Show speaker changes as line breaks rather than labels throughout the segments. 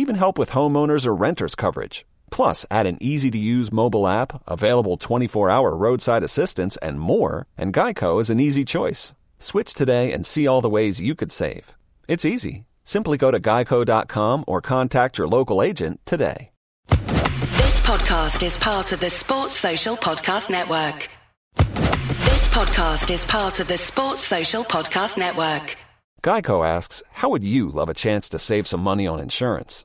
Even help with homeowners or renters coverage. Plus, add an easy to use mobile app, available 24 hour roadside assistance, and more, and Geico is an easy choice. Switch today and see all the ways you could save. It's easy. Simply go to geico.com or contact your local agent today.
This podcast is part of the Sports Social Podcast Network. This podcast is part of the Sports Social Podcast Network.
Geico asks, How would you love a chance to save some money on insurance?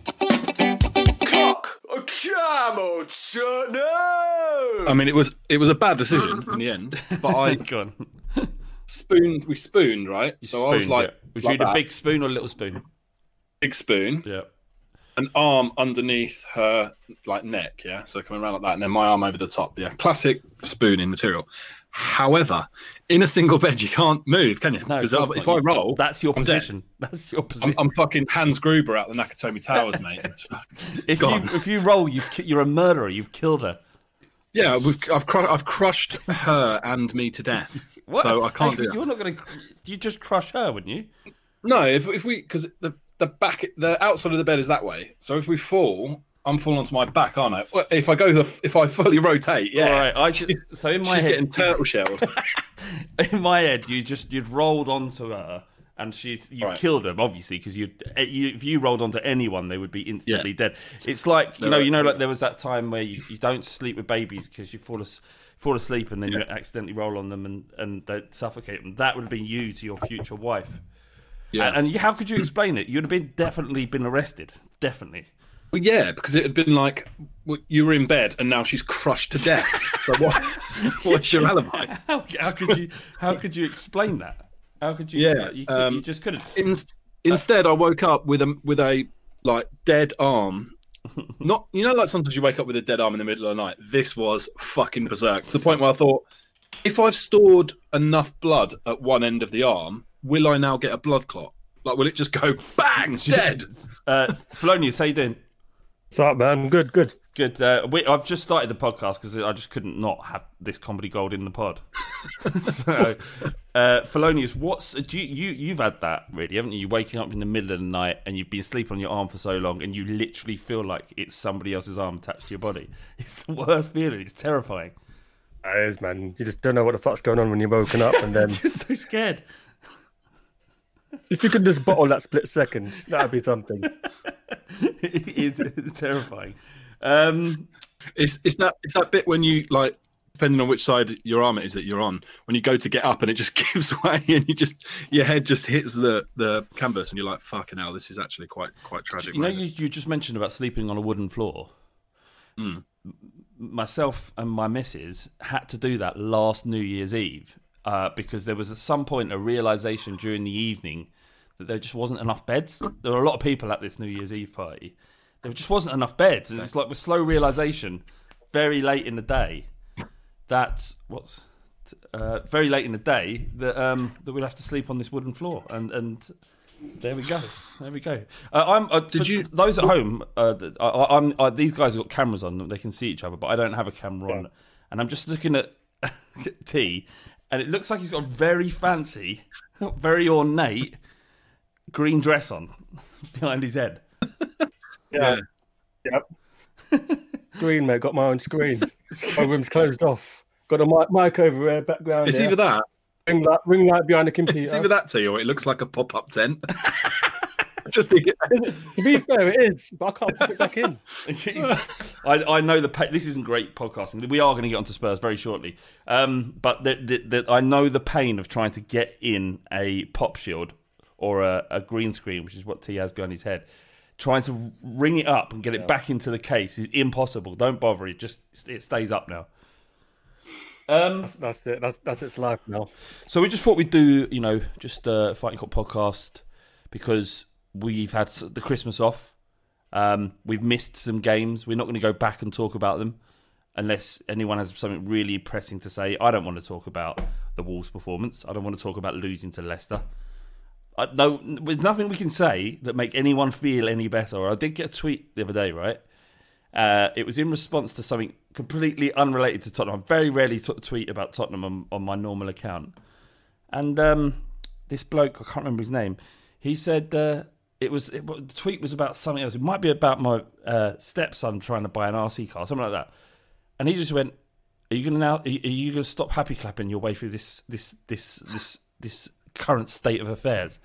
Clock.
I mean, it was it was a bad decision in the end, but I
Go on.
spooned. We spooned, right? so I was
Spoon,
like,
yeah. was
like
you the
that,
big spoon or a little spoon?
big spoon,
Yeah.
an arm underneath her like neck, yeah. So coming around like that, and then my arm over the top, yeah. Classic spooning material. However, in a single bed, you can't move, can you?
No,
if
not.
I roll,
that's your
I'm dead.
position. That's your position.
I'm, I'm fucking Hans Gruber out the Nakatomi Towers, mate.
If you if you roll, you've, you're a murderer. You've killed her.
Yeah, we've, I've cru- I've crushed her and me to death. So I can't
Hey,
do
You're
that.
not going to. You just crush her, wouldn't you?
No, if if we because the the back the outside of the bed is that way. So if we fall, I'm falling onto my back, aren't I? Well, If I go the if I fully rotate, yeah.
All right. I just, so in my
She's
head,
getting turtle shelled.
in my head, you just you'd rolled onto her, and she's you
Right.
killed her obviously because you, eh, you if you rolled onto anyone, they would be instantly
Yeah.
dead. It's like you
They're
know, you know, like there was that time where you, you don't sleep with babies because you fall as, fall asleep and then you accidentally roll on them and and they suffocate them. That would have been you to your future wife.
Yeah.
And, and how could you explain it? You'd have been definitely been arrested. Definitely.
Well, yeah, because it had been like well, you were in bed and now she's crushed to death. so what? What's your alibi?
How, how could you? How could you explain that? How could you?
Yeah,
you, could- you
um,
just couldn't.
In, instead, I woke up with a with a like dead arm. Not you know, like sometimes you wake up with a dead arm in the middle of the night. This was fucking berserk to the point where I thought, if I've stored enough blood at one end of the arm, will I now get a blood clot? Like, will it just go bang dead?
Uh, Polonius, how you doing?
What's up, man? Good, good.
Good. Uh, we, I've just started the podcast because I just couldn't not have this comedy gold in the pod. so, uh, Polonius, what's do you, you you've had that really, haven't you? You're waking up in the middle of the night and you've been sleeping on your arm for so long, and you literally feel like it's somebody else's arm attached to your body. It's the worst feeling. It's terrifying.
It is, man. You just don't know what the fuck's going on when you're woken up, and then
You're so scared.
If you could just bottle that split second, that'd be something.
it is terrifying. Um,
It's it's that it's that bit when you like depending on which side your arm it is that you're on when you go to get up and it just gives way and you just your head just hits the the canvas and you're like fucking hell this is actually quite quite tragic.
you know,
moment."
you, you just mentioned about sleeping on a wooden floor.
Mm.
Myself and my missus had to do that last New Year's Eve uh, because there was at some point a realization during the evening that there just wasn't enough beds. There were a lot of people at this New Year's Eve party. There just wasn't enough beds, and it's like with slow realization, very late in the day, that what's uh, very late in the day that um, that we'd have to sleep on this wooden floor, and and there we go, there we go. Uh, I'm uh,
Did you-
those at home? Uh, I, I- I'm uh, these guys have got cameras on them; they can see each other, but I don't have a camera on, and I'm just looking at T, and it looks like he's got a very fancy, very ornate green dress on behind his head.
Yeah. Yep. screen, mate. Got my own screen. My room's closed off. Got a mic, mic over there, background.
it's
there.
either that
ring light, ring light behind the computer.
it's
computer.
either that to you or it looks like a pop up tent. just think
to be fair, it is, but I can't put it back in.
I, I know the pa- this isn't great podcasting. We are going to get onto Spurs very shortly, um, but the, the, the, I know the pain of trying to get in a pop shield or a, a green screen, which is what T has behind his head. Trying to ring it up and get it back into the case is impossible. Don't bother. It just it stays up now. Um,
That's it. That's that's its life now.
so we just thought we'd do, you know, just a Fighting Cock podcast because we've had the Christmas off. Um, we've missed some games. We're not going to go back and talk about them unless anyone has something really pressing to say. I don't want to talk about the Wolves' performance. I don't want to talk about losing to Leicester. I, no, there's nothing we can say that make anyone feel any better. I did get a tweet the other day, right? Uh, it was in response to something completely unrelated to Tottenham. I very rarely t- tweet about Tottenham on, on my normal account. And um, this bloke, I can't remember his name, he said uh, it was it, the tweet was about something else. It might be about my uh, stepson trying to buy an RC car, something like that. And he just went, "Are you going to now? Are you, going to stop happy clapping your way through this this this this this current state of affairs?"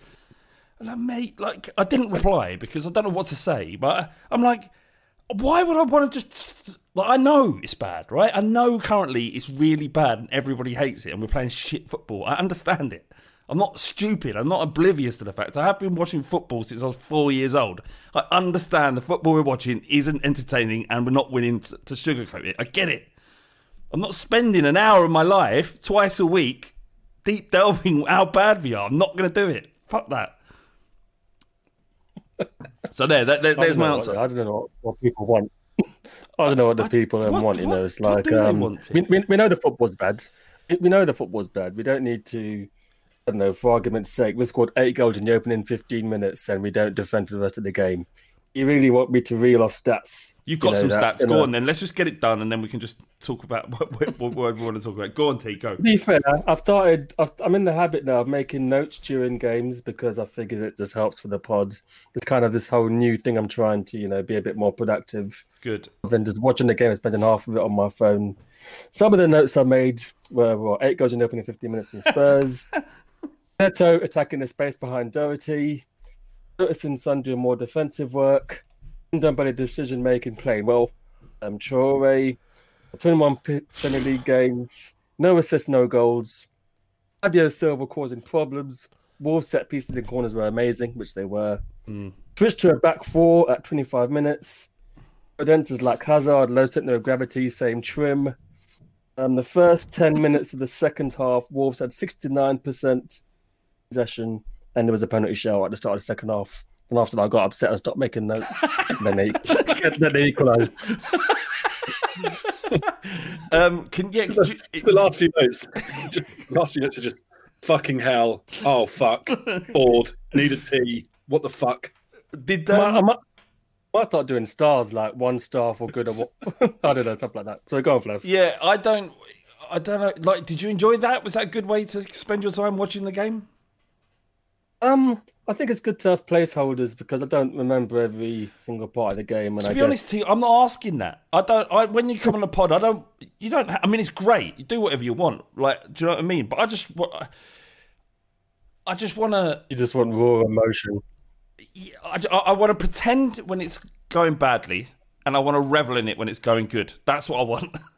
And I'm mate, like I didn't reply because I don't know what to say, but I'm like, why would I want to just like I know it's bad, right? I know currently it's really bad and everybody hates it and we're playing shit football. I understand it. I'm not stupid. I'm not oblivious to the fact. I have been watching football since I was four years old. I understand the football we're watching isn't entertaining and we're not willing to, to sugarcoat it. I get it. I'm not spending an hour of my life twice a week deep delving how bad we are. I'm not going to do it. Fuck that. So there, that, there there's my answer.
What, I don't know what, what people want. I don't know what the
What-
people um,
what-
want. You know, it's like um, we, we, we know the football's bad. We know the football's bad. We don't need to. I don't know. For argument's sake, we scored eight goals in the opening 15 minutes, and we don't defend for the rest of the game. You really want me to reel off stats?
You've
you
got
know,
some stats. Go on then. Let's just get it done, and then we can just talk about what, what, what, we want to talk about. Go on, T. Go.
To be fair, I've started. I've, I'm in the habit now of making notes during games because I figure it just helps for the pod. It's kind of this whole new thing I'm trying to, you know, be a bit more productive
Good.
than just watching the game and spending half of it on my phone. Some of the notes I made were well, eight goals in the opening 15 minutes from Spurs. Neto attacking the space behind Doherty. Noticing Sun doing more defensive work. Ndombele decision making playing well. Um, Traore, 21 P- Premier League games, no assists, no goals. Fabio Silva causing problems. Wolves set pieces and corners were amazing, which they were.
Mm.
Switched to a back four at 25 minutes. Credentials like Hazard, low center of gravity, same trim. Um, the first 10 minutes of the second half, Wolves had 69% possession, and there was a penalty shout at the start of the second half. And after that, I got upset and stopped making notes. then they, then they equalised.
Um, can yeah, could you,
the last few notes, last few notes are just fucking hell. Oh fuck, bored, need a tea. What the fuck?
did
I, might, I,
um,
might, I might start doing stars, like one star for good or what. I don't know, stuff like that. So go on, Flav.
yeah, I don't, I don't know. Like, did you enjoy that? Was that a good way to spend your time watching the game?
Um, I think it's good to have placeholders because I don't remember every single part of the game. And
To
I
be
guess,
honest, T, I'm not asking that. I don't. I, when you come on the pod, I don't. You don't. ha- I mean, it's great. You do whatever you want. Like, do you know what I mean? But I just. wa- I just want to.
you just want raw emotion.
I, I want to pretend when it's going badly, and I want to revel in it when it's going good. That's what I want.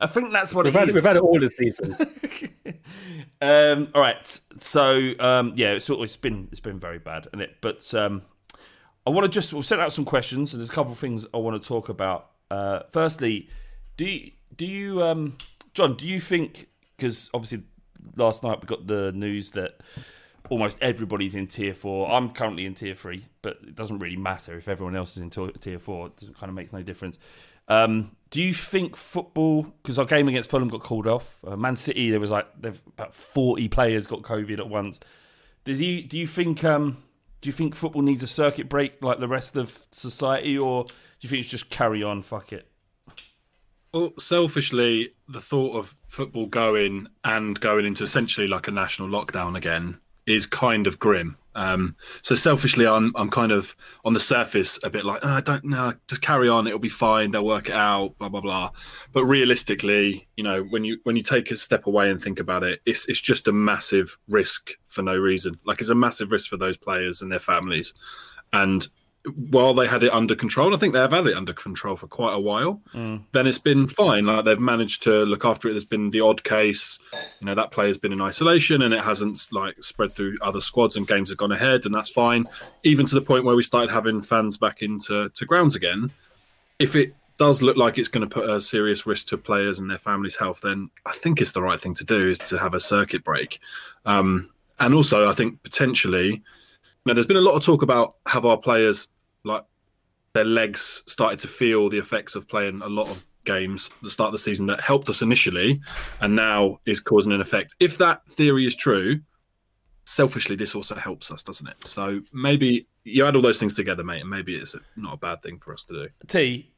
I think that's what
We've
it
had,
is.
we've had it all this season.
Um, all right, so um, yeah, it's sort of, it's been it's been very bad, and it. But um, I want to just we've sent out some questions, and there's a couple of things I want to talk about. Uh, firstly, do you, do you, um, John? Do you think because obviously last night we got the news that almost everybody's in tier four. I'm currently in tier three, but it doesn't really matter if everyone else is in tier four. It kind of makes no difference. Um, do you think football? Because our game against Fulham got called off. Uh, Man City, there was like about 40 players got COVID at once. Does you? Do you think? Um, do you think football needs a circuit break like the rest of society, or do you think it's just carry on? Fuck it.
Well, selfishly, the thought of football going and going into essentially like a national lockdown again is kind of grim. Um, so selfishly, I'm I'm kind of on the surface a bit like "Oh, I don't know, just carry on, it'll be fine, they'll work it out, blah blah blah. But realistically, you know, when you when you take a step away and think about it, it's it's just a massive risk for no reason. Like it's a massive risk for those players and their families, and while they had it under control, and I think they have had it under control for quite a while, then it's been fine. Like they've managed to look after it. There's been the odd case, you know, that player's been in isolation and it hasn't like spread through other squads and games have gone ahead, and that's fine. Even to the point where we started having fans back into to grounds again. If it does look like it's going to put a serious risk to players and their families' health, then I think it's the right thing to do is to have a circuit break. Um, and also, I think potentially, now there's been a lot of talk about have our players like their legs started to feel the effects of playing a lot of games at the start of the season that helped us initially and now is causing an effect. If that theory is true, selfishly, this also helps us, doesn't it? So maybe you add all those things together, mate, and maybe it's not a bad thing for us to do.
T,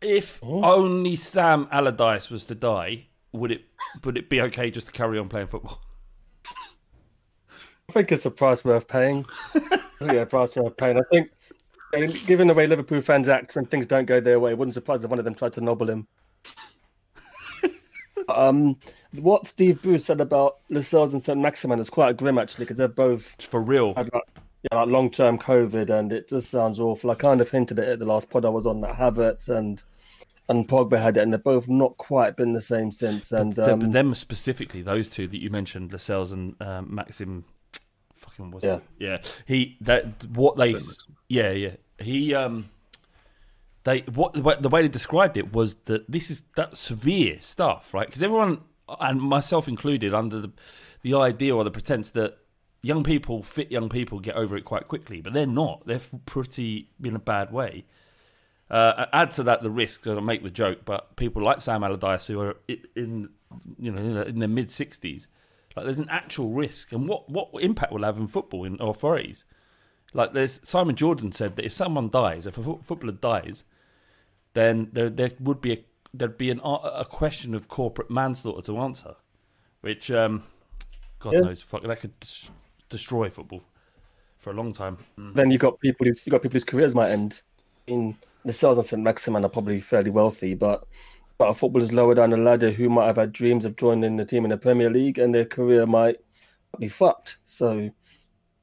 if oh. only Sam Allardyce was to die, would it would it be okay just to carry on playing football?
I think it's a price worth paying. yeah, a price worth paying. I think, given the way Liverpool fans act when things don't go their way, it wouldn't surprise if one of them tried to nobble him. um, what Steve Bruce said about Lascelles and St. Maximin is quite grim, actually, because they're both
For real.
like, yeah, like long-term COVID, and it just sounds awful. I kind of hinted at it at the last pod I was on that Havertz and and Pogba had it, and they've both not quite been the same since. And um,
them specifically, those two that you mentioned, Lascelles and um, Maxim, fucking was
Yeah.
yeah. He that what they yeah yeah he um they what the way- the way they described it was that this is that severe stuff, right? Because everyone and myself included under the the idea or the pretense that young people, fit young people, get over it quite quickly, but they're not. They're pretty in a bad way. Uh, add to that the risk. I don't make the joke, but people like Sam Allardyce who are in, you know, in, the- in their mid sixties, like there's an actual risk, and what what impact will have in football in authorities? Like there's Simon Jordan said that if someone dies, if a fo- footballer dies, then there there would be a there'd be an, a question of corporate manslaughter to answer, which um, God
Yeah.
knows, fuck, that could des- destroy football for a long time.
then you've got people who's, you've got people whose careers might end. In the sales on St. Maximin are probably fairly wealthy, but but a footballers lower down the ladder who might have had dreams of joining the team in the Premier League and their career might be fucked. So, you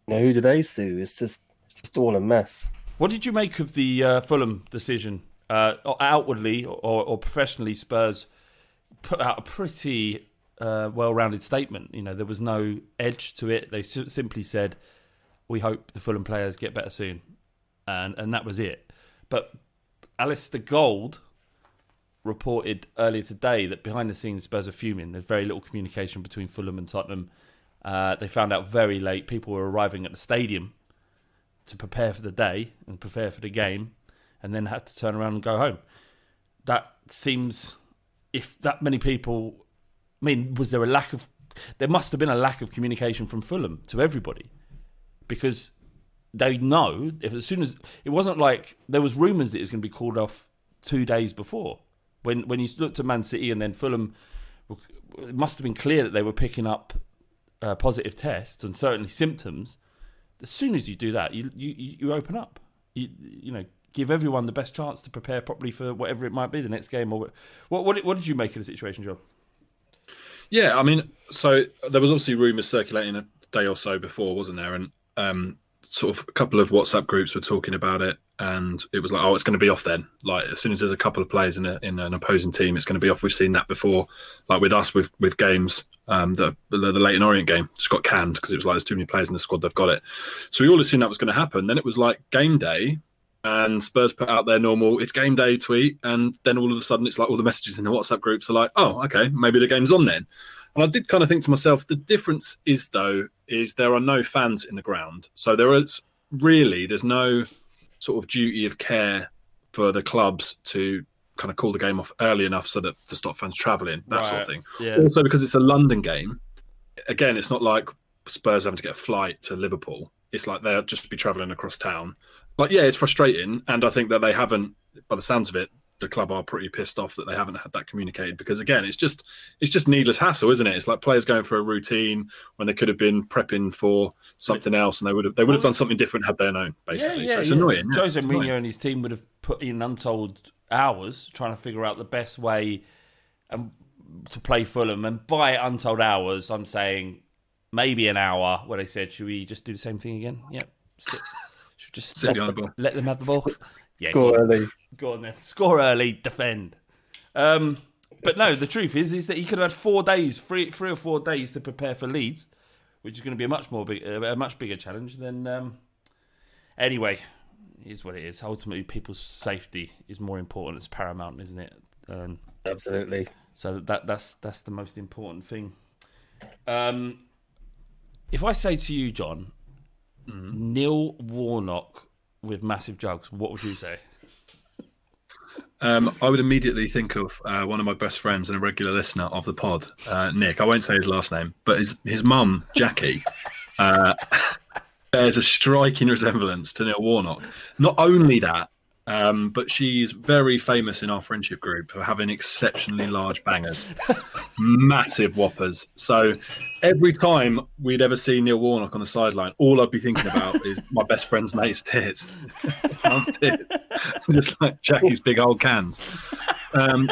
know, who do they sue? It's just it's just all a mess.
What did you make of the uh, Fulham decision? Uh, outwardly or, or professionally, Spurs put out a pretty uh, well-rounded statement. You know, there was no edge to it. They simply said, "We hope the Fulham players get better soon," and and that was it. But Alasdair Gold reported earlier today that behind the scenes Spurs are fuming. There's very little communication between Fulham and Tottenham. Uh, they found out very late. People were arriving at the stadium to prepare for the day and prepare for the game, and then had to turn around and go home. That seems, if that many people, I mean, was there a lack of? There must have been a lack of communication from Fulham to everybody, because they know if as soon as it wasn't like there was rumours that it was going to be called off two days before. When when you looked at Man City and then Fulham, it must have been clear that they were picking up uh, positive tests and certainly symptoms. As soon as you do that, you you, you open up. You you know give everyone the best chance to prepare properly for whatever it might be the next game or what what, what did you make of the situation, John?
Yeah, I mean, so there was obviously rumours circulating a day or so before, wasn't there? And um, sort of a couple of WhatsApp groups were talking about it, and it was like, oh, it's going to be off then. Like as soon as there's a couple of players in, a, in an opposing team, it's going to be off. We've seen that before, like with us with with games. Um, the the, the Leyton Orient game just got canned because it was like there's too many players in the squad. They've got it. So we all assumed that was going to happen. Then it was like game day, and Spurs put out their normal "it's game day" tweet, and then all of a sudden it's like all the messages in the WhatsApp groups are like, "Oh, okay, maybe the game's on then." And I did kind of think to myself, the difference is though is there are no fans in the ground, so there is really there's no sort of duty of care for the clubs to kind of call the game off early enough so that to stop fans travelling, that sort of thing.
yeah.
Also, because it's a London game, again, it's not like Spurs having to get a flight to Liverpool. It's like they'll just be travelling across town. Like, yeah, it's frustrating, and I think that they haven't, by the sounds of it, the club are pretty pissed off that they haven't had that communicated because again, it's just it's just needless hassle, isn't it? It's like players going for a routine when they could have been prepping for something else, and they would have they would have done something different had they known. Basically, so it's annoying. yeah,
Jose
it's annoying.
Mourinho and his team would have put in untold hours trying to figure out the best way um, to play Fulham. And by untold hours, I'm saying maybe an hour where they said, should we just do the same thing again? Yep. Sit. Should we just
Sit
let,
the ball.
let them have the ball? Yeah,
Score
go
early.
Go on then. Score early, defend. Um, but no, the truth is, is that he could have had four days, three, three or four days to prepare for Leeds, which is going to be a much more big, a much bigger challenge than. Um, anyway, it is what it is. Ultimately, people's safety is more important. It's paramount, isn't it? Um,
Absolutely.
so that that's that's the most important thing. Um, if I say to you, John, Neil Warnock with massive jugs, what would you say?
Um, I would immediately think of uh, one of my best friends and a regular listener of the pod, uh, Nick. I won't say his last name, but his his mum, Jackie, uh, bears a striking resemblance to Neil Warnock. Not only that, um, but she's very famous in our friendship group for having exceptionally large bangers, massive whoppers. So every time we'd ever see Neil Warnock on the sideline, all I'd be thinking about is my best friend's mate's tits, tits, just like Jackie's big old cans. Um,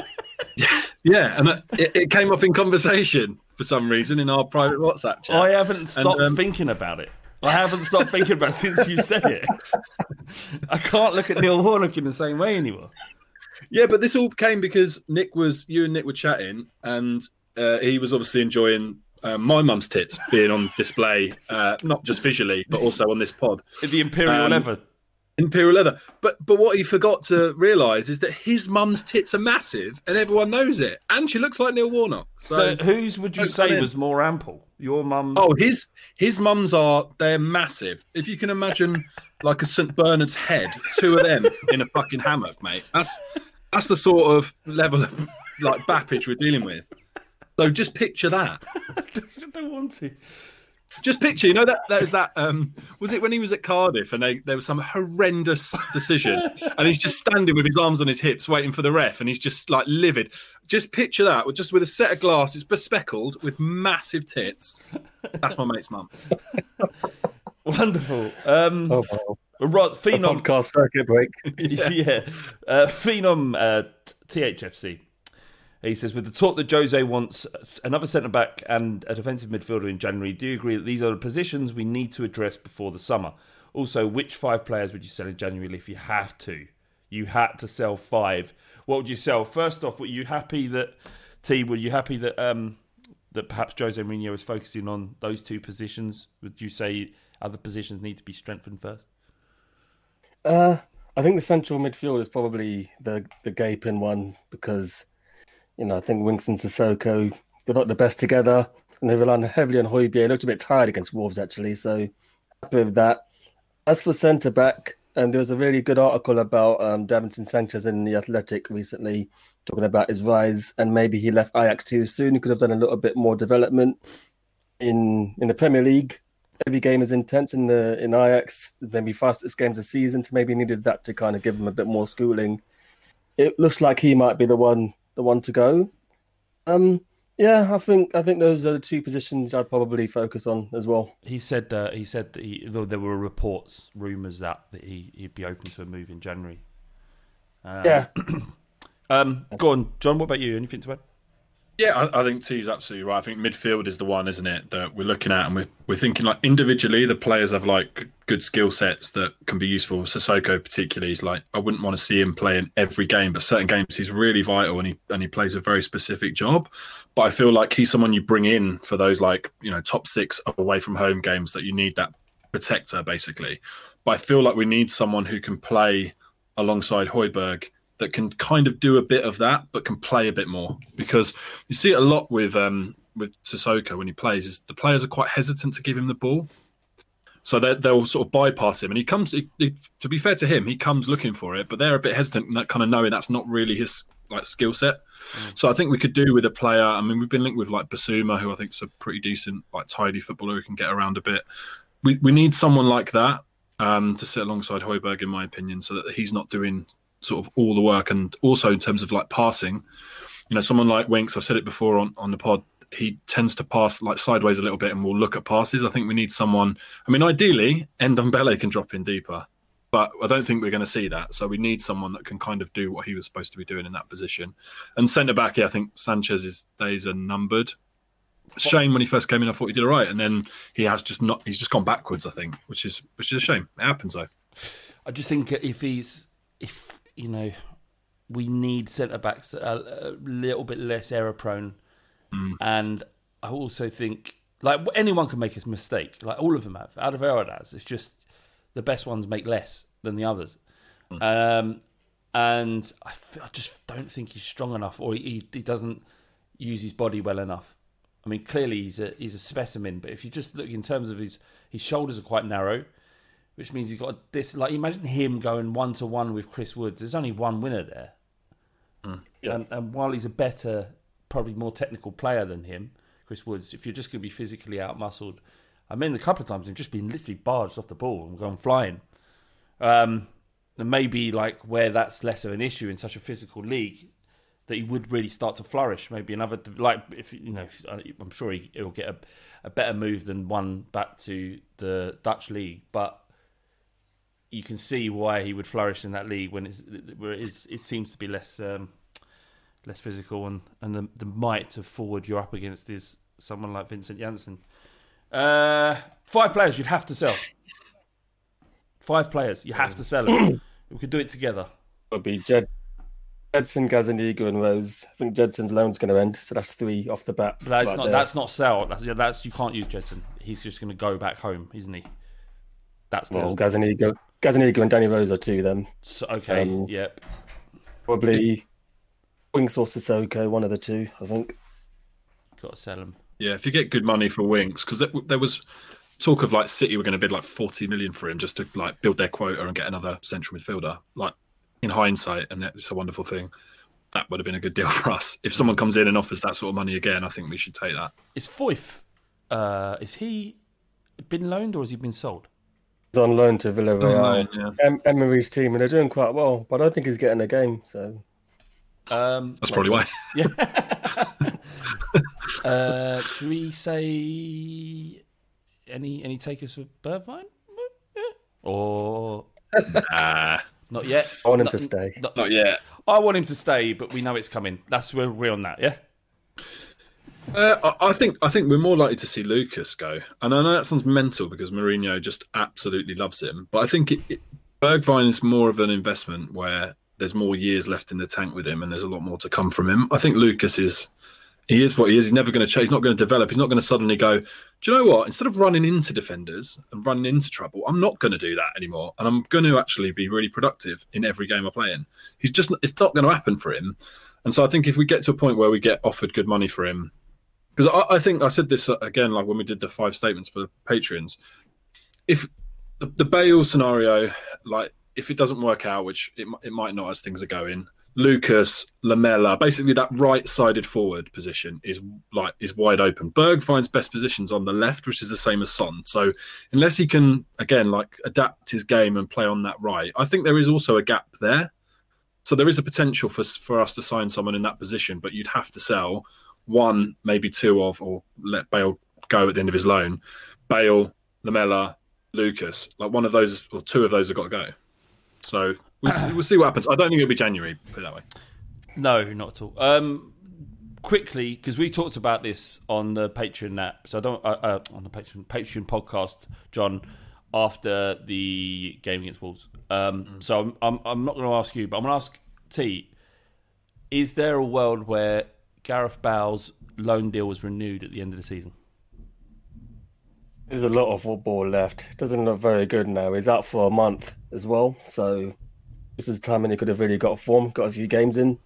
yeah, and it, it came up in conversation for some reason in our private WhatsApp chat.
I haven't stopped
um,
thinking about it. I haven't stopped thinking about it since you said it. I can't look at Neil Warnock in the same way anymore.
Yeah, but this all came because Nick was you and Nick were chatting, and uh, he was obviously enjoying uh, my mum's tits being on display, uh, not just visually but also on this pod.
The Imperial
Um,
leather.
Imperial leather. But but what he forgot to realise is that his mum's tits are massive, and everyone knows it, and she looks like Neil Warnock.
So, whose would you say was more ample? Your mum?
Oh, his his mums are they're massive. If you can imagine like a St Bernard's head, two of them in a fucking hammock, mate. That's that's the sort of level of like bappage we're dealing with. So just picture that.
I don't want to.
Just picture, you know that that was that um was it when he was at Cardiff and they, there was some horrendous decision and he's just standing with his arms on his hips waiting for the ref and he's just like livid. Just picture that with just with a set of glasses bespeckled with massive tits. That's my mate's mum.
Wonderful. Um,
Oh, wow.
Rod,
A
Phenom.
podcast circuit break.
yeah. Uh, Phenom uh, THFC. He says, with the talk that Jose wants another centre back and a defensive midfielder in January, do you agree that these are the positions we need to address before the summer? Also, which five players would you sell in January if you have to? You had to sell five. What would you sell? First off, were you happy that T? Were you happy that um, that perhaps Jose Mourinho is focusing on those two positions? Would you say other positions need to be strengthened first?
Uh, I think the central midfield is probably the the gaping one because you know I think Winks and Sissoko they're not the best together and they rely heavily on Højbjerg. Looked a bit tired against Wolves actually, so happy with that. As for centre back, um, there was a really good article about um, Davinson Sanchez in the Athletic recently, talking about his rise and maybe he left Ajax too soon. He could have done a little bit more development in in the Premier League. Every game is intense in the in Ajax. Maybe five six games a season, to maybe needed that to kind of give him a bit more schooling. It looks like he might be the one the one to go. Um, yeah, I think I think those are the two positions I'd probably focus on as well.
He said that he said that he, though there were reports, rumours that, that he, he'd be open to a move in January. Uh,
yeah.
um, go on, John. What about you? Anything to add?
Yeah, I, I think is absolutely right. I think midfield is the one, isn't it, that we're looking at, and we're we're thinking like individually, the players have like good skill sets that can be useful. Sissoko, particularly, is like I wouldn't want to see him play in every game, but certain games he's really vital, and he and he plays a very specific job. But I feel like he's someone you bring in for those like you know top six away from home games that you need that protector basically. But I feel like we need someone who can play alongside Højbjerg that can kind of do a bit of that, but can play a bit more. Because you see it a lot with um, with Sissoko when he plays, is the players are quite hesitant to give him the ball. So they'll sort of bypass him, and he comes. He, he, to be fair to him, he comes looking for it, but they're a bit hesitant, that kind of knowing that's not really his like skill set. Mm. So I think we could do with a player. I mean, we've been linked with like Bissouma, who I think is a pretty decent, like tidy footballer who can get around a bit. We we need someone like that um, to sit alongside Højbjerg, in my opinion, so that he's not doing sort of all the work. And also in terms of like passing, you know, someone like Winks, I've said it before on, on the pod, he tends to pass like sideways a little bit and we'll look at passes. I think we need someone. I mean, ideally, Ndombele can drop in deeper, but I don't think we're going to see that. So we need someone that can kind of do what he was supposed to be doing in that position. And centre back, yeah, I think Sanchez's days are numbered. Shame when he first came in, I thought he did all right, and then he has just not. He's just gone backwards. I think, which is which is a shame. It happens though.
I just think if he's if you know, we need centre backs a, a, little bit less error prone, mm. and I also think like anyone can make a mistake. Like all of them have. Out of has. It's just the best ones make less than the others. Mm. Um, and I, I, just don't think he's strong enough, or he, he doesn't use his body well enough. I mean, clearly he's a he's a specimen, but if you just look in terms of his his shoulders are quite narrow which means you've got this. Like, imagine him going one to one with Chris Woods. There's only one winner there,
mm,
yeah. and, and while he's a better, probably more technical player than him, Chris Woods, if you're just going to be physically outmuscled, I mean, a couple of times he's just been literally barged off the ball and gone flying. Um, and maybe like where that's less of an issue in such a physical league, that he would really start to flourish. Maybe another like if you know, I'm sure he, will get a, a better move than one back to the Dutch league, but you can see why he would flourish in that league when it's where it, is, it seems to be less um, less physical and, and the, the might of forward you're up against is someone like Vincent Janssen. Uh, five players you'd have to sell. Five players you have to sell them. we could do it together.
Would be Jed, Gedson, Gazzaniga, and Rose. I think Gedson's loan's going to end, so that's three off the bat.
But that's right not there. that's not sell. That's, that's you can't use Gedson. He's just going to go back home, isn't he? That's
well, Gazzaniga. Gazzaniga and Danny Rose are two of them.
So, okay, um, yep.
Probably Winks or Sissoko, one of the two, I think.
Got to sell them.
Yeah, if you get good money for Winks, because there, there, was talk of like City were going to bid like 40 million for him just to like build their quota and get another central midfielder. Like in hindsight, and it's a wonderful thing. That would have been a good deal for us. If someone comes in and offers that sort of money again, I think we should take that.
Is Foyth, uh, is he been loaned or has he been sold?
On loan to Villarreal, yeah. em- Emery's team, and they're doing quite well. But I don't think he's getting a game. So
um,
that's probably why.
Yeah. uh, should we say any any takers for Bergwijn? Or
nah.
not yet?
I want him not, to stay.
Not, not yet.
I want him to stay, but we know it's coming. That's where we're on that. Yeah.
Uh, I think I think we're more likely to see Lucas go, and I know that sounds mental because Mourinho just absolutely loves him. But I think it, it, Bergwijn is more of an investment where there's more years left in the tank with him, and there's a lot more to come from him. I think Lucas is He is what he is. He's never going to change. He's not going to develop. He's not going to suddenly go, do you know what? Instead of running into defenders and running into trouble, I'm not going to do that anymore. And I'm going to actually be really productive in every game I play in. He's just, it's not going to happen for him. And so I think if we get to a point where we get offered good money for him, because I, I think I said this uh, again, like when we did the five statements for the Patreons, if the, the Bale scenario, like if it doesn't work out, which it, it might not as things are going, Lucas, Lamela, basically that right-sided forward position is like is wide open. Berg finds best positions on the left, which is the same as Son. So unless he can again like adapt his game and play on that right, I think there is also a gap there. So there is a potential for for us to sign someone in that position, but you'd have to sell one, maybe two of, or let Bale go at the end of his loan. Bale, Lamela, Lucas, like one of those or two of those have got to go. So we'll see, we'll see what happens. I don't think it'll be January. Put it that way.
No, not at all. Um, quickly, because we talked about this on the Patreon app, so I don't uh, uh, on the Patreon Patreon podcast, John, after the game against Wolves. Um, So I'm, I'm I'm not going to ask you, but I'm going to ask T. Is there a world where Gareth Bale's loan deal was renewed at the end of the season?
There's a lot of football left. Doesn't look very good now. He's out for a month as well, so this is the time when he could have really got form, got a few games in.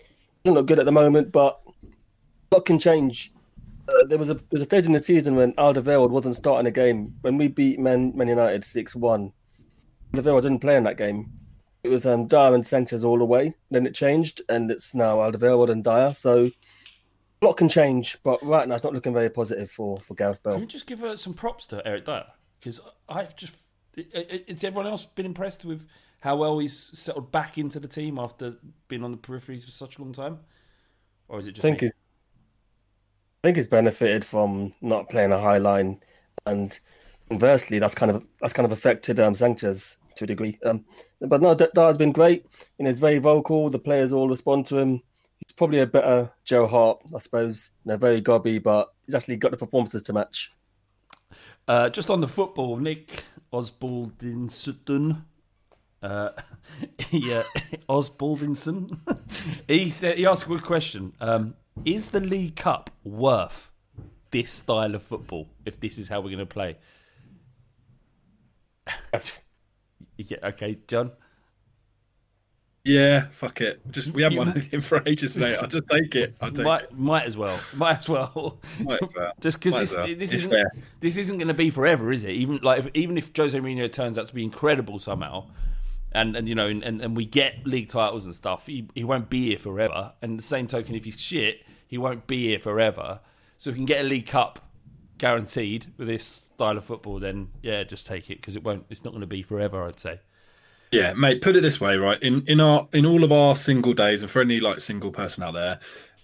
Doesn't look good at the moment, but a lot can change. Uh, there was a there was a stage in the season when Alderweireld wasn't starting a game when we beat Man, Man United six one. Alderweireld didn't play in that game. It was um, Dier and Sanchez all the way. Then it changed, and it's now Alderweireld and Dier. So lot can change, but right now it's not looking very positive for for Gareth Bale.
Can we just give uh, some props to Eric Dier? Because I've just. It's everyone else been impressed with how well he's settled back into the team after being on the peripheries for such a long time? Or is it
I
just
think
me?
he, I think he's benefited from not playing a high line, and conversely, that's kind of that's kind of affected um, Sanchez to a degree. Um, but no, Dier's been great. You know, he's very vocal. The players all respond to him. He's probably a better Joe Hart, I suppose. You know, very gobby, but he's actually got the performances to match.
Uh, just on the football, Nick Osbaldinson. Uh, he, uh, Osbaldinson. he said he asked a good question. Um, is the League Cup worth this style of football if this is how we're going to play? Yeah, okay, John.
Yeah, fuck it. Just we haven't won anything for ages, mate. I'll just take it. I'll take it.
Might, might as well. Might as well.
Might as well.
Just because this,
well.
this isn't
fair.
this isn't going to be forever, is it? Even like if, even if Jose Mourinho turns out to be incredible somehow, and and you know and, and we get league titles and stuff, he, he won't be here forever. And the same token, if he's shit, he won't be here forever. So if we can get a League Cup guaranteed with this style of football, then yeah, just take it because it won't. It's not going to be forever. I'd say.
Yeah, mate. Put it this way, right? In in our in all of our single days, and for any like single person out there,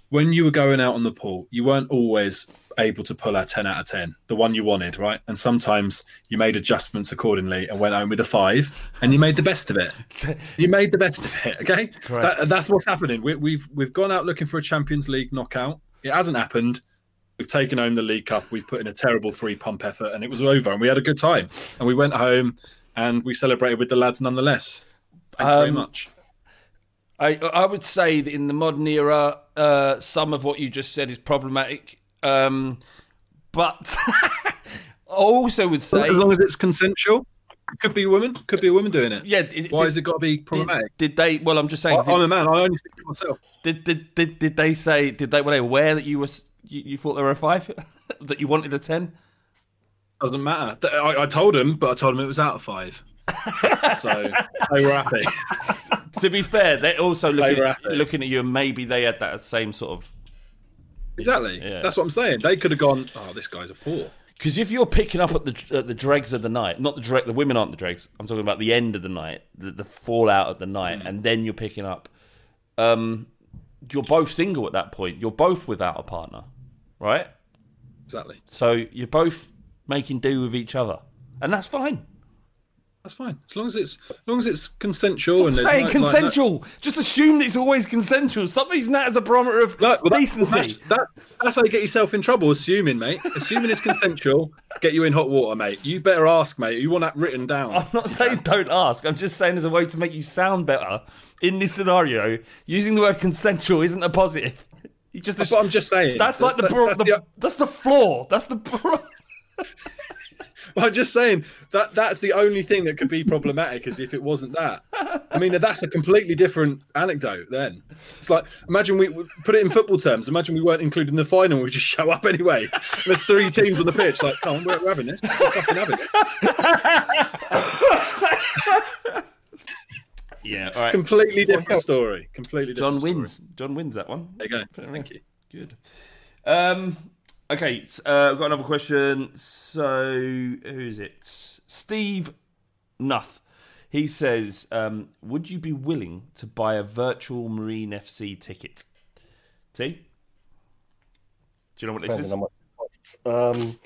when you were going out on the pool, you weren't always able to pull a ten out of ten, the one you wanted, right? And sometimes you made adjustments accordingly and went home with a five, and you made the best of it. You made the best of it. Okay,
Correct.
That- that's what's happening. We, we've we've gone out looking for a Champions League knockout. It hasn't happened. We've taken home the League Cup. We've put in a terrible three pump effort, and it was over. And we had a good time. And we went home and we celebrated with the lads nonetheless. Thanks very
Um,
much.
I I would say that in the modern era, uh, some of what you just said is problematic. Um, but I also would say,
As long as it's consensual, could be a woman. Could be a woman doing it.
yeah. Did,
Why
did-
has it got to be problematic?
Did they? Well, I'm just saying.
I,
did,
I'm a man. I only speak for myself.
did, did, did, did they say? Did they? Were they aware that you were? You, you thought they were a five? that you wanted a ten?
Doesn't matter. I, I told him, but I told him it was out of five. so they were happy.
to be fair, they're also looking
were
at, looking at you, and maybe they had that same sort of.
Exactly.
Yeah.
That's what I'm saying. They could have gone. Oh, this guy's a four.
Because if you're picking up at the at the dregs of the night, not the dreg, the women aren't the dregs. I'm talking about the end of the night, the, the fallout of the night, and then you're picking up. Um, you're both single at that point. You're both without a partner, right?
Exactly.
So you're both making do with each other, and that's fine.
That's fine. As long as it's as long as it's consensual and
Stop saying
no- like, no-
consensual. Just assume that it's always consensual. Stop using that as a barometer of
No, well,
decency.
That's, that, that's how you get yourself in trouble, assuming, mate. Assuming it's consensual, get you in hot water, mate. You better ask, mate. You want that written down.
I'm not saying don't ask. I'm just saying as a way to make you sound better in this scenario. Using the word consensual isn't a positive. You just
That's what I'm just saying.
that's like the,
That-
bro-
that's
the,
the-
that's the floor. That's the bro-
I'm just saying that that's the only thing that could be problematic is if it wasn't that. I mean, that's a completely different anecdote. Then it's like imagine we put it in football terms. Imagine we weren't included in the final. We just show up anyway. There's three teams on the pitch. Like, come on, we're, we're having this. We're fucking having it.
yeah. All right.
Completely different story. Completely. different John
wins. John wins that one.
There you go. Thank you.
Good. Um. Okay. Uh, I've got another question. So who is it? Steve Nuth. He says, um, "Would you be willing to buy a virtual Marine FC ticket?" See? Do you know what this
Depending
is?
on what it costs. Um,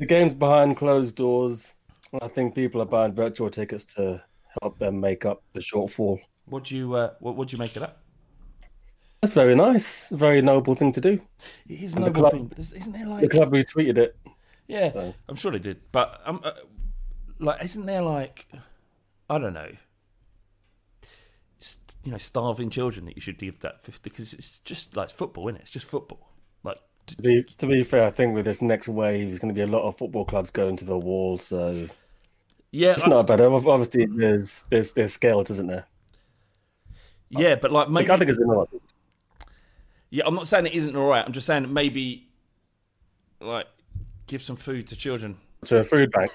the game's behind closed doors. I think people are buying virtual tickets to help them make up the shortfall.
What do you uh, what do you make of that?
That's very nice. Very noble thing to do.
It is a noble
club-
thing, but isn't there Like The
club retweeted it.
Yeah,
So-
I'm sure they did. But um, uh, like, isn't there like, I don't know, just you know, starving children that you should give that fifty because it's just like it's football, isn't it? It's just football. Like,
To be, to be fair, I think with this next wave, there's going to be a lot of football clubs going to the wall. So
yeah,
it's not bad. Obviously, there's there's there's scales, isn't there?
yeah, but like
I
maybe,
think, I think it's enough.
Yeah, I'm not saying it isn't all right. I'm just saying maybe like give some food to children.
To a food bank.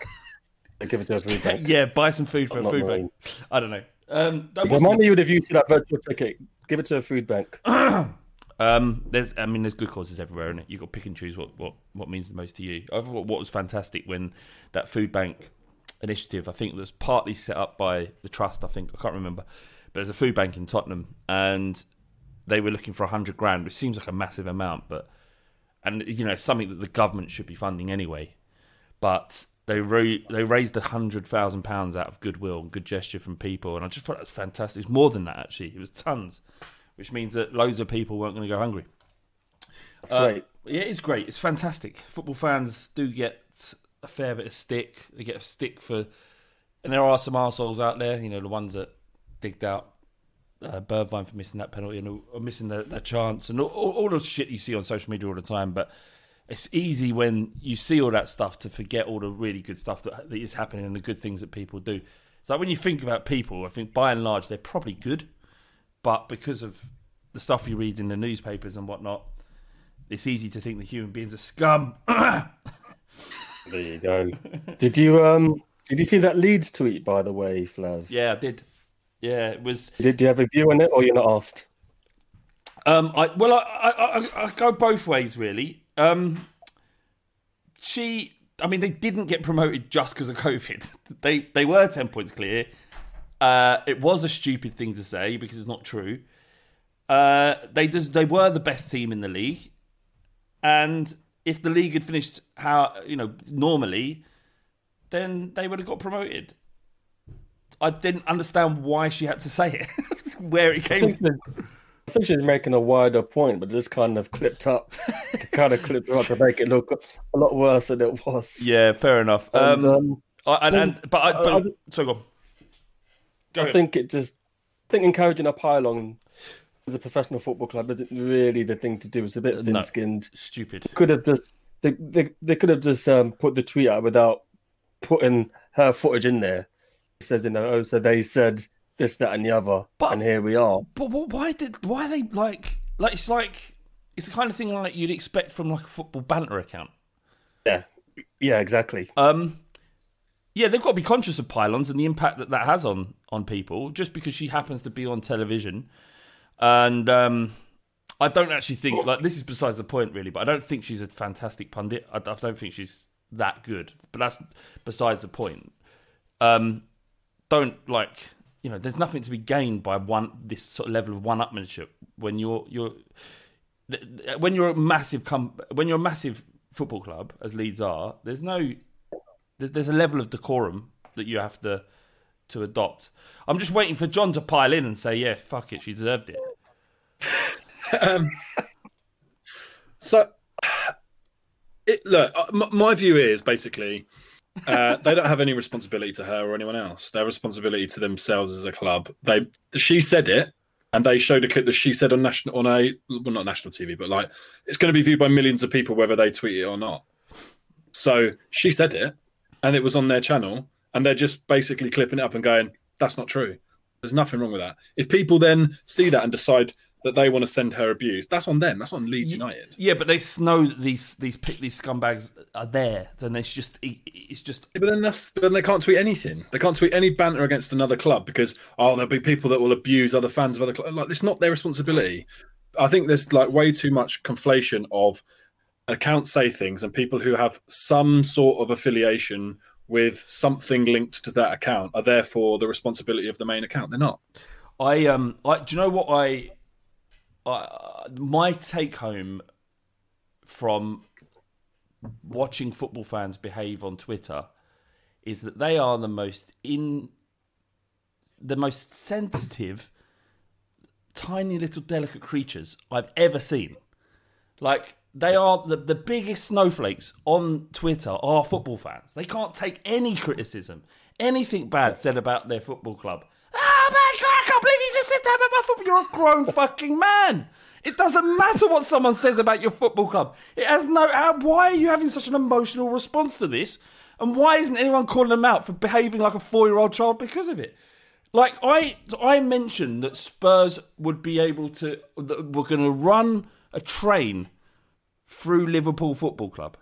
They give it to a food bank.
Yeah, buy some food for a food
Marine.
bank. I don't know. Um, that
The money you would have used for that virtual ticket, give it to a food bank.
Um, there's, I mean, there's good causes everywhere, and you've got to pick and choose what, what, what means the most to you. I thought what was fantastic when that food bank initiative, I think, was partly set up by the trust. I think I can't remember, but there's a food bank in Tottenham, and they were looking for a hundred grand, which seems like a massive amount, but and you know something that the government should be funding anyway. But they ra- they raised a hundred thousand pounds out of goodwill and good gesture from people, and I just thought that was fantastic. It's more than that actually; it was tons, which means that loads of people weren't going to go hungry.
That's
Uh,
great.
Yeah, it is great. It's fantastic. Football fans do get a fair bit of stick. They get a stick for, and there are some arseholes out there. You know, the ones that digged out uh, Bergwijn for missing that penalty and or missing the, chance and all, all, all the shit you see on social media all the time. But it's easy when you see all that stuff to forget all the really good stuff that, that is happening and the good things that people do. It's like when you think about people, I think by and large they're probably good, but because of the stuff you read in the newspapers and whatnot, it's easy to think that human beings are scum.
There you go. did you um did you see that Leeds tweet by the way, Flav?
yeah, I did. Yeah, it was.
Did you have a view on it or you're not asked?
Um, I well, I, I, I, I go both ways really. Um, she, I mean, they didn't get promoted just because of COVID. They they were ten points clear. Uh, it was a stupid thing to say because it's not true. Uh, they just they were the best team in the league, and if the league had finished how you know normally, then they would have got promoted. I didn't understand why she had to say it, where it came.
think, that- I think she's making a wider point, but just kind of clipped up, kind of clipped up to make it look a lot worse than it was.
Yeah, fair enough.
And,
Um,
um,
I, and, and but I, but
I-
so go on. Go
I
ahead.
think it just I think encouraging a pile-on as a professional football club isn't really the thing to do. It's a bit thin-skinned.
Stupid.
Could have just they they, they could have just um, put the tweet out without putting her footage in there. Says in know, oh, so they said this, that, and the other,
But-
and here we are.
But wh- why did why they like like it's like it's the kind of thing like you'd expect from like a football banter account.
Yeah, yeah, exactly.
Um, yeah, they've got to be conscious of pile-ons and the impact that that has on on people. Just because she happens to be on television, and um, I don't actually think like this is besides the point really. But I don't think she's a fantastic pundit. I, I don't think she's that good. But that's besides the point. Um, don't like you know. There's nothing to be gained by one this sort of level of one-upmanship when you're you're when you're a massive com- when you're a massive football club as Leeds are. There's no there's, there's a level of decorum that you have to to adopt. I'm just waiting for Jon to pile in and say, "Yeah, fuck it, she deserved it."
Um, so, it, look, uh, my view is basically uh, they don't have any responsibility to her or anyone else. Their responsibility to themselves as a club. They, she said it. and they showed a clip that she said on national on a well not national TV, but like it's going to be viewed by millions of people whether they tweet it or not. So she said it, and it was on their channel, and they're just basically clipping it up and going, "That's not true. There's nothing wrong with that." If people then see that and decide that they want to send her abuse, that's on them. That's on Leeds United.
Yeah, but they know that these these these scumbags are there. Then it's just it's just
Yeah, but then that's then they can't tweet anything. They can't tweet any banter against another club because oh, there'll be people that will abuse other fans of other clubs. Like it's not their responsibility. I think there's like way too much conflation of accounts say things and people who have some sort of affiliation with something linked to that account are therefore the responsibility of the main account. They're not.
I um I do you know what I, I my take home from watching football fans behave on Twitter is that they are the most in the most sensitive tiny little delicate creatures I've ever seen. Like they are the, the biggest snowflakes on Twitter are football fans. They can't take any criticism, anything bad said about their football club. Oh my god, About my football. You're a grown fucking man. It doesn't matter what someone says about your football club. It has no. Why are you having such an emotional response to this? And why isn't anyone calling them out for behaving like a four-year-old child because of it? Like I, I mentioned that Spurs would be able to. That we're going to run a train through Liverpool Football Club,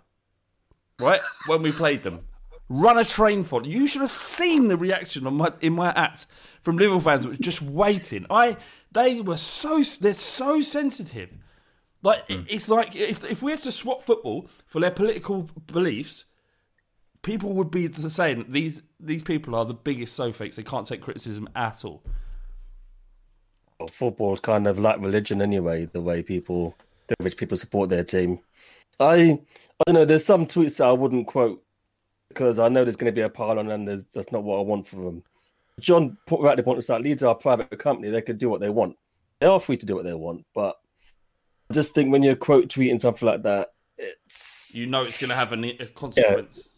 right? when we played them, run a train for. You should have seen the reaction on my in my act from Liverpool fans was just waiting. I they were so they're so sensitive. Like hmm. it's like if if we have to swap football for their political beliefs, people would be saying these these people are the biggest sophics. They can't take criticism at all.
Well, football is kind of like religion anyway. The way people, the which people support their team. I, I don't know. There's some tweets that I wouldn't quote because I know there's going to be a pile on, and there's, that's not what I want for them. Jon put rightly pointed out. Leeds are a private company; they could do what they want. They are free to do what they want, but I just think when you're quote tweeting something like that, it's
You know it's going to have a, consequence.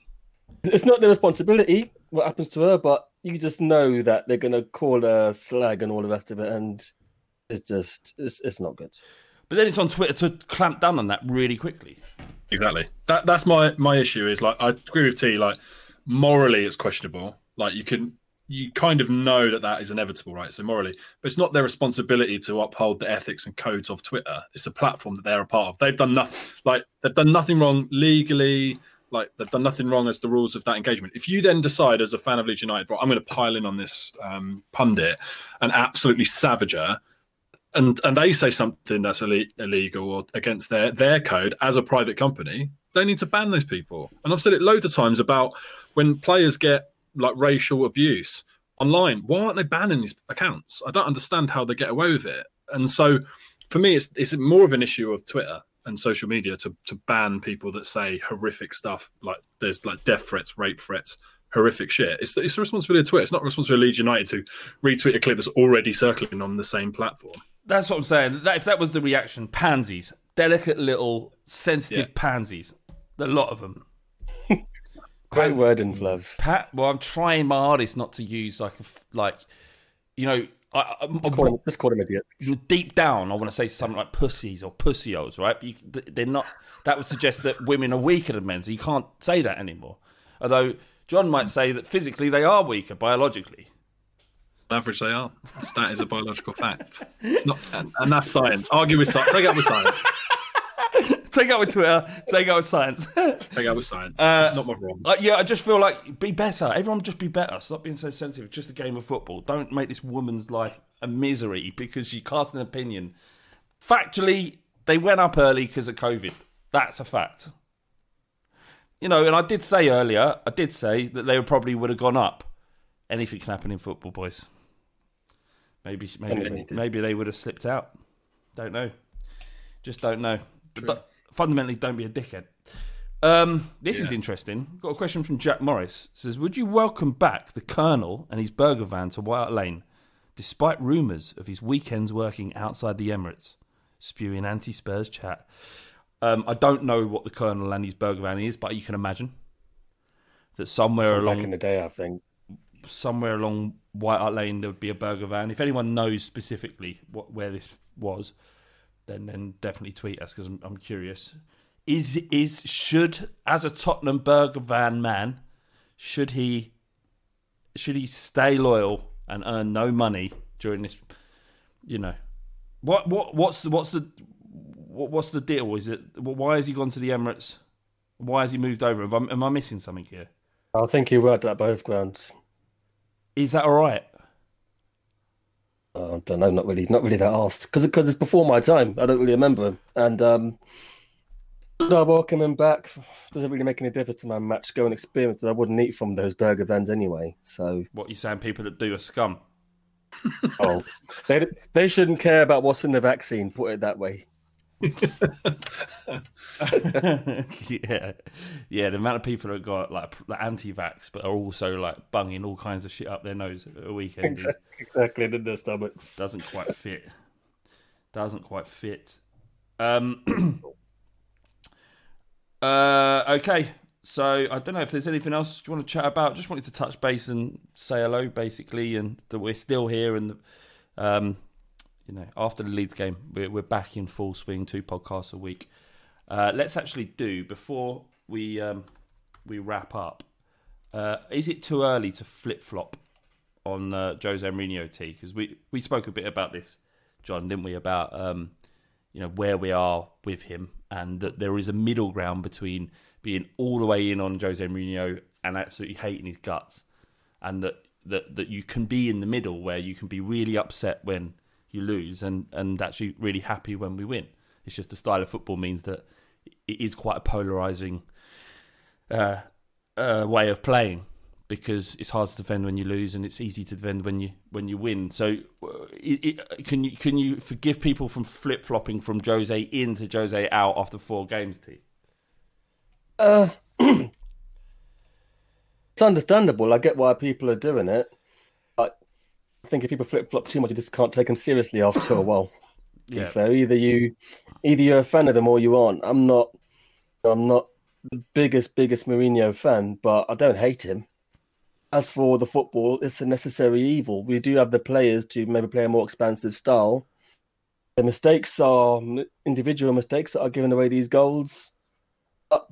it's not their responsibility what happens to her, but you just know that they're going to call her slag and all the rest of it, and it's just it's, it's not good.
But then it's on Twitter to clamp down on that really quickly.
Exactly. That that's my my issue. Is like I agree with T. Like morally, it's questionable. Like you can you kind of know that that is inevitable, right? So morally, but it's not their responsibility to uphold the ethics and codes of Twitter. It's a platform that they're a part of. They've done nothing. Like they've done nothing wrong legally. Like they've done nothing wrong as the rules of that engagement. If you then decide as a fan of Leeds United, right, I'm going to pile in on this um, pundit and absolutely savage her, and and they say something that's ille- illegal or against their their code as a private company, they need to ban those people. And I've said it loads of times about when players get like racial abuse online. Why aren't they banning these accounts? I don't understand how they get away with it. And so, for me, it's it's more of an issue of Twitter and social media to to ban people that say horrific stuff like there's like death threats, rape threats, horrific shit. It's it's the responsibility of Twitter. It's not responsibility of Leeds United to retweet a clip that's already circling on the same platform.
That's what I'm saying. That, if that was the reaction, pansies, delicate little sensitive
Yeah.
pansies, a lot of them.
Great word in Flav.
Pat, well, I'm trying my hardest not to use like a f- like, you know, I, I,
Just call him, just call him idiot.
deep down, I want to say something like pussies or pussios, right? But you, they're not. That would suggest that women are weaker than men, so you can't say that anymore. Although Jon might say that physically they are weaker biologically.
Average, they are. That is a biological fact. It's not, and, and that's science. Argue with science. Take out with science.
Take out with Twitter. Take out with science.
Take out with science. not my problem.
Uh, yeah, I just feel like be better. Everyone just be better. Stop being so sensitive. It's just a game of football. Don't make this woman's life a misery because she cast an opinion. Factually, they went up early because of COVID. That's a fact. You know, and I did say earlier, I did say that they probably would have gone up. Anything can happen in football, boys. Maybe, maybe, maybe they would have slipped out. Don't know. Just don't know. But fundamentally, don't be a dickhead. Um, this is interesting. Got a question from Jack Morris. Says, would you welcome back the Colonel and his burger van to White Lane, despite rumours of his weekends working outside the Emirates, spewing anti-Spurs chat? Um, I don't know what the Colonel and his burger van is, but you can imagine that somewhere
Back
along
in the day, I think.
Somewhere along White Hart Lane there would be a burger van. If anyone knows specifically what where this was, then then definitely tweet us because I'm, I'm curious. Is is should as a Tottenham burger van man, should he should he stay loyal and earn no money during this? You know, what what what's the what's the what, what's the deal? Is it why has he gone to the Emirates? Why has he moved over? Am I, am I missing something here?
I think he worked at both grounds.
Is that all right?
Uh, I don't know, not really, not really that asked because because it's before my time. I don't really remember him, and um, no, welcoming back doesn't really make any difference to my match going experience that I wouldn't eat from those burger vans anyway. So,
What you saying? People that do a scum.
oh, they they shouldn't care about what's in the vaccine. Put it that way.
yeah, yeah. The amount of people that got like like anti-vax, but are also like bunging all kinds of shit up their nose at a weekend
Exactly, in their stomachs.
doesn't quite fit. Doesn't quite fit. Um. uh. Okay. So I don't know if there's anything else you want to chat about. Just wanted to touch base and say hello, basically, and that we're still here and um, you know, after the Leeds game, we're, we're back in full swing, two podcasts a week. Uh, let's actually do before we um, we wrap up. Uh, is it too early to flip flop on uh, Jose Mourinho T? Because we we spoke a bit about this, Jon, didn't we? About um, you know where we are with him, and that there is a middle ground between being all the way in on Jose Mourinho and absolutely hating his guts, and that that that you can be in the middle where you can be really upset when you lose and and actually really happy when we win. It's just the style of football means that it is quite a polarizing uh, uh, way of playing because it's hard to defend when you lose and it's easy to defend when you when you win. So, uh, it, it, can you can you forgive people from flip flopping from Jose in to Jose out after four games? T.
Uh, it's understandable. I get why people are doing it. Think if people flip flop too much, you just can't take them seriously after a while.
Yeah.
fair, either you, either you're a fan of them or you aren't. I'm not. I'm not the biggest, biggest Mourinho fan, but I don't hate him. As for the football, it's a necessary evil. We do have the players to maybe play a more expansive style. The mistakes are individual mistakes that are giving away these goals. But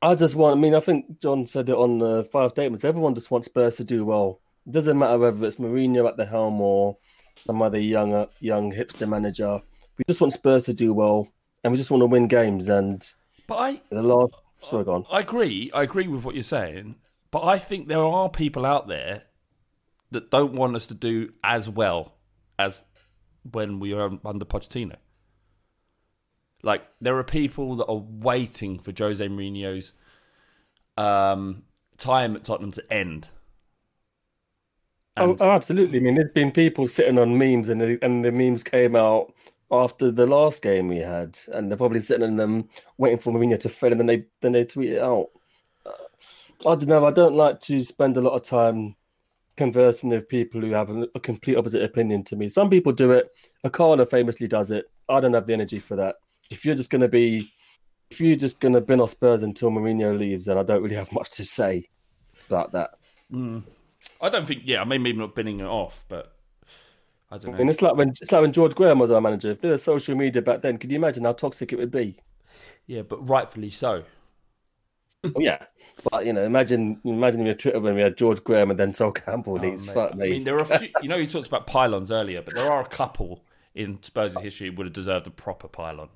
I just want. I mean, I think Jon said it on the five statements. Everyone just wants Spurs to do well. Doesn't matter whether it's Mourinho at the helm or some other young, young hipster manager. We just want Spurs to do well, and we just want to win games. And
But I
the last, sorry, go on.
I agree. I agree with what you're saying, but I think there are people out there that don't want us to do as well as when we were under Pochettino. Like there are people that are waiting for Jose Mourinho's um, time at Tottenham to end.
Oh,
And-
oh, absolutely. I mean, there's been people sitting on memes, and the, and the memes came out after the last game we had, and they're probably sitting on them waiting for Mourinho to fail, and then they then they tweet it out. Uh, I don't know. I don't like to spend a lot of time conversing with people who have a, a complete opposite opinion to me. Some people do it. Akana famously does it. I don't have the energy for that. If you're just going to be, if you're just going to bin off Spurs until Mourinho leaves, then I don't really have much to say about that.
I don't think. Yeah, I mean, maybe not binning it off, but I don't
I mean,
know.
it's like when it's like when George Graham was our manager. If there was social media back then, could you imagine how toxic it would be?
Yeah, but rightfully so.
well, yeah, but you know, imagine imagine your Twitter when we had George Graham and then Sol Campbell oh, leaves.
mate.
Fuck me.
I mean, there are a few. You know, you talked about pile-ons earlier, but there are a couple in Spurs' history who would have deserved a proper pile-on.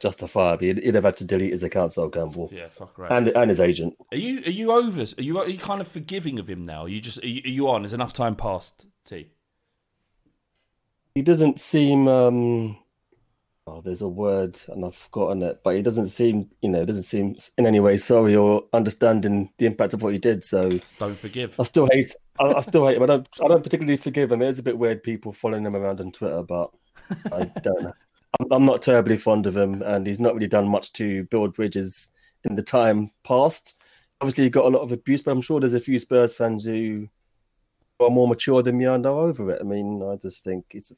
Justifiably, he'd, he'd have had to delete his account, Sol Campbell,
Yeah, fuck right.
and and his agent.
Are you are you over? Are you are you kind of forgiving of him now? Are you just are you, are you on? Is enough time passed? T.
He doesn't seem. um Oh, there's a word and I've forgotten it, but he doesn't seem, you know, doesn't seem in any way sorry or understanding the impact of what he did. So
Don't forgive.
I still hate. I, I still hate him. I don't. I don't particularly forgive him. It is a bit weird people following him around on Twitter, but I don't know. I'm, I'm not terribly fond of him, and he's not really done much to build bridges in the time past. Obviously, he got a lot of abuse, but I'm sure there's a few Spurs fans who are more mature than me and are over it. I mean, I just think it's a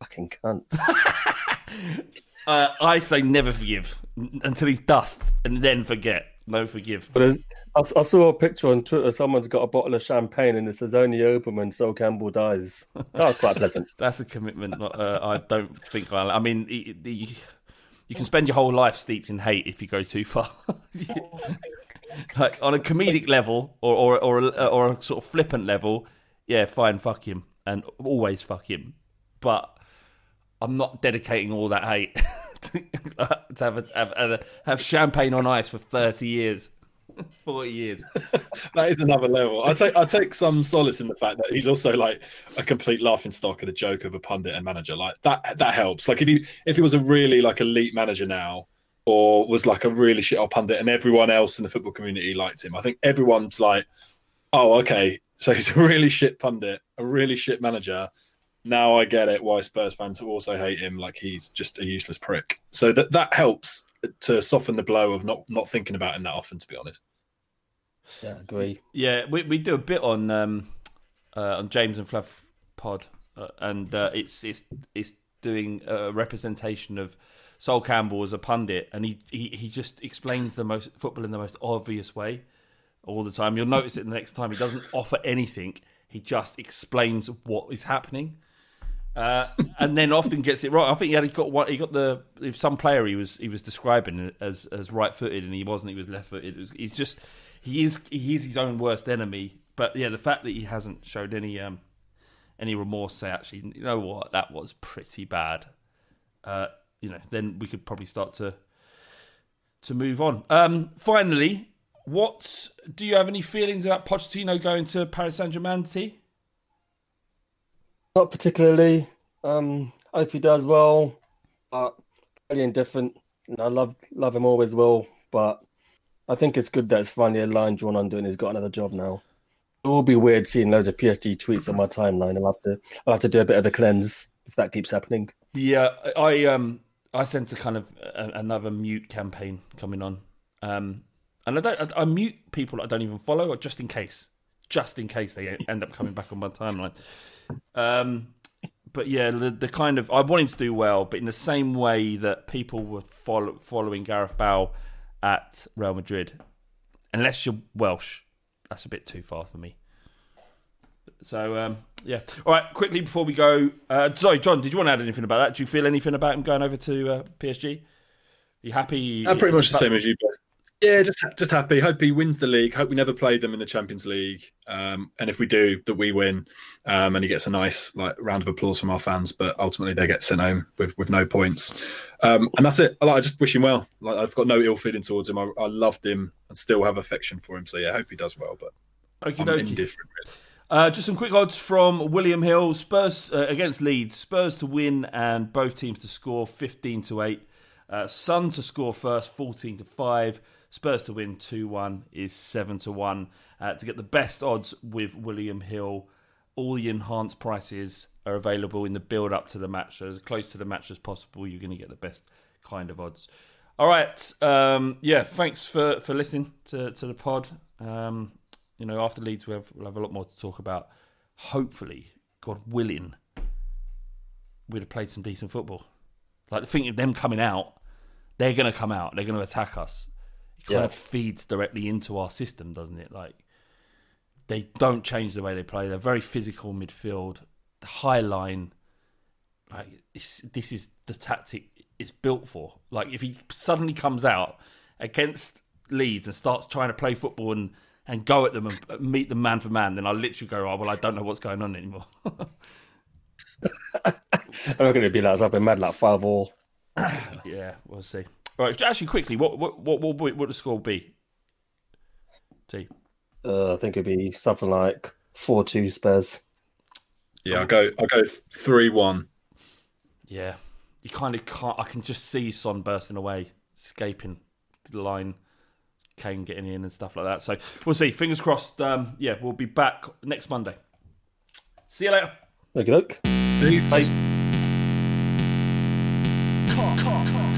fucking cunt.
Uh, I say never forgive until he's dust, and then forget. No forgive.
But I, I saw a picture on Twitter. Someone's got a bottle of champagne and it says only open when Sol Campbell dies. That was quite pleasant.
That's a commitment. Not, uh, I don't think I. I mean, the, the, you can spend your whole life steeped in hate if you go too far. like on a comedic level, or or or a, or a sort of flippant level, yeah, fine, fuck him, and always fuck him. But I'm not dedicating all that hate to have, a, have have have champagne on ice for 30 years, 40 years.
that is another level. I take I take some solace in the fact that he's also like a complete laughing stock and a joke of a pundit and manager. Like that that helps. Like if he if he was a really like elite manager now, or was like a really shit old pundit, and everyone else in the football community liked him, I think everyone's like, oh okay, so he's a really shit pundit, a really shit manager. Now I get it why Spurs fans also hate him. Like he's just a useless prick. So that that helps to soften the blow of not not thinking about him that often. To be honest.
Yeah, agree.
Yeah, we we do a bit on um uh, on James and Fluff Pod, uh, and uh, it's it's it's doing a representation of Sol Campbell as a pundit, and he, he he just explains the most football in the most obvious way all the time. You'll notice it the next time. He doesn't offer anything. He just explains what is happening. Uh, and then often gets it right. I think he had got one. He got the some player he was he was describing as as right footed, and he wasn't. He was left footed. He's just he is he is his own worst enemy. But yeah, the fact that he hasn't showed any um any remorse, say actually, you know what, that was pretty bad. Uh, you know, then we could probably start to to move on. Um, finally, what do you have any feelings about Pochettino going to Paris Saint Germain?
Not particularly. Um, I hope he does well, but fairly indifferent. I love love him always will, but I think it's good that it's finally a line drawn under and he's got another job now. It will be weird seeing loads of PSG tweets on my timeline. I'll have to I'll have to do a bit of a cleanse if that keeps happening.
Yeah, I um I sense a kind of a, another mute campaign coming on, um, and I don't I, I mute people I don't even follow, just in case, just in case they end up coming back on my timeline. Um, but yeah, the, the kind of I want him to do well, but in the same way that people were follow, following Gareth Bale at Real Madrid, unless you're Welsh, that's a bit too far for me. So um, yeah, all right. Quickly before we go, uh, sorry, Jon, did you want to add anything about that? Do you feel anything about him going over to uh, PSG? you happy?
I'm pretty much the same as you. Both. Yeah, just just happy. Hope he wins the league. Hope we never played them in the Champions League. Um, and if we do, that we win. Um, and he gets a nice like round of applause from our fans. But ultimately, they get sent home with, with no points. Um, and that's it. I, like, I just wish him well. Like I've got no ill feeling towards him. I, I loved him and still have affection for him. So yeah, I hope he does well. But I'm indifferent. Really.
Uh, just some quick odds from William Hill. Spurs uh, against Leeds. Spurs to win and both teams to score 15 to 8. Uh, Son to score first 14 to 5. Spurs to win 2 1 is 7 to 1. Uh, to get the best odds with William Hill, all the enhanced prices are available in the build up to the match. So, as close to the match as possible, you're going to get the best kind of odds. All right. Um, yeah, thanks for, for listening to, to the pod. Um, you know, after Leeds, we have, we'll have a lot more to talk about. Hopefully, God willing, we'd have played some decent football. Like, think of them coming out, they're going to come out, they're going to attack us. Kind
Yeah.
of feeds directly into our system, doesn't it? Like, they don't change the way they play. They're very physical midfield, the high line. Like, this is the tactic it's built for. Like, if he suddenly comes out against Leeds and starts trying to play football and and go at them and meet them man for man, then I literally go, oh, well, I don't know what's going on anymore.
I'm not going to be like I've been mad like five all.
yeah, we'll see. All right, actually, quickly, what what what what would the score be? T.
Uh, I think it'd be something like four two Spurs.
Yeah, I'll go. I'll go three one.
Yeah, you kind of can't. I can just see Son bursting away, escaping the line, Kane getting in and stuff like that. So we'll see. Fingers crossed. Um, yeah, we'll be back next Monday. See you later.
Look, look.
Bye.
F-I-G-H-T-I-N-G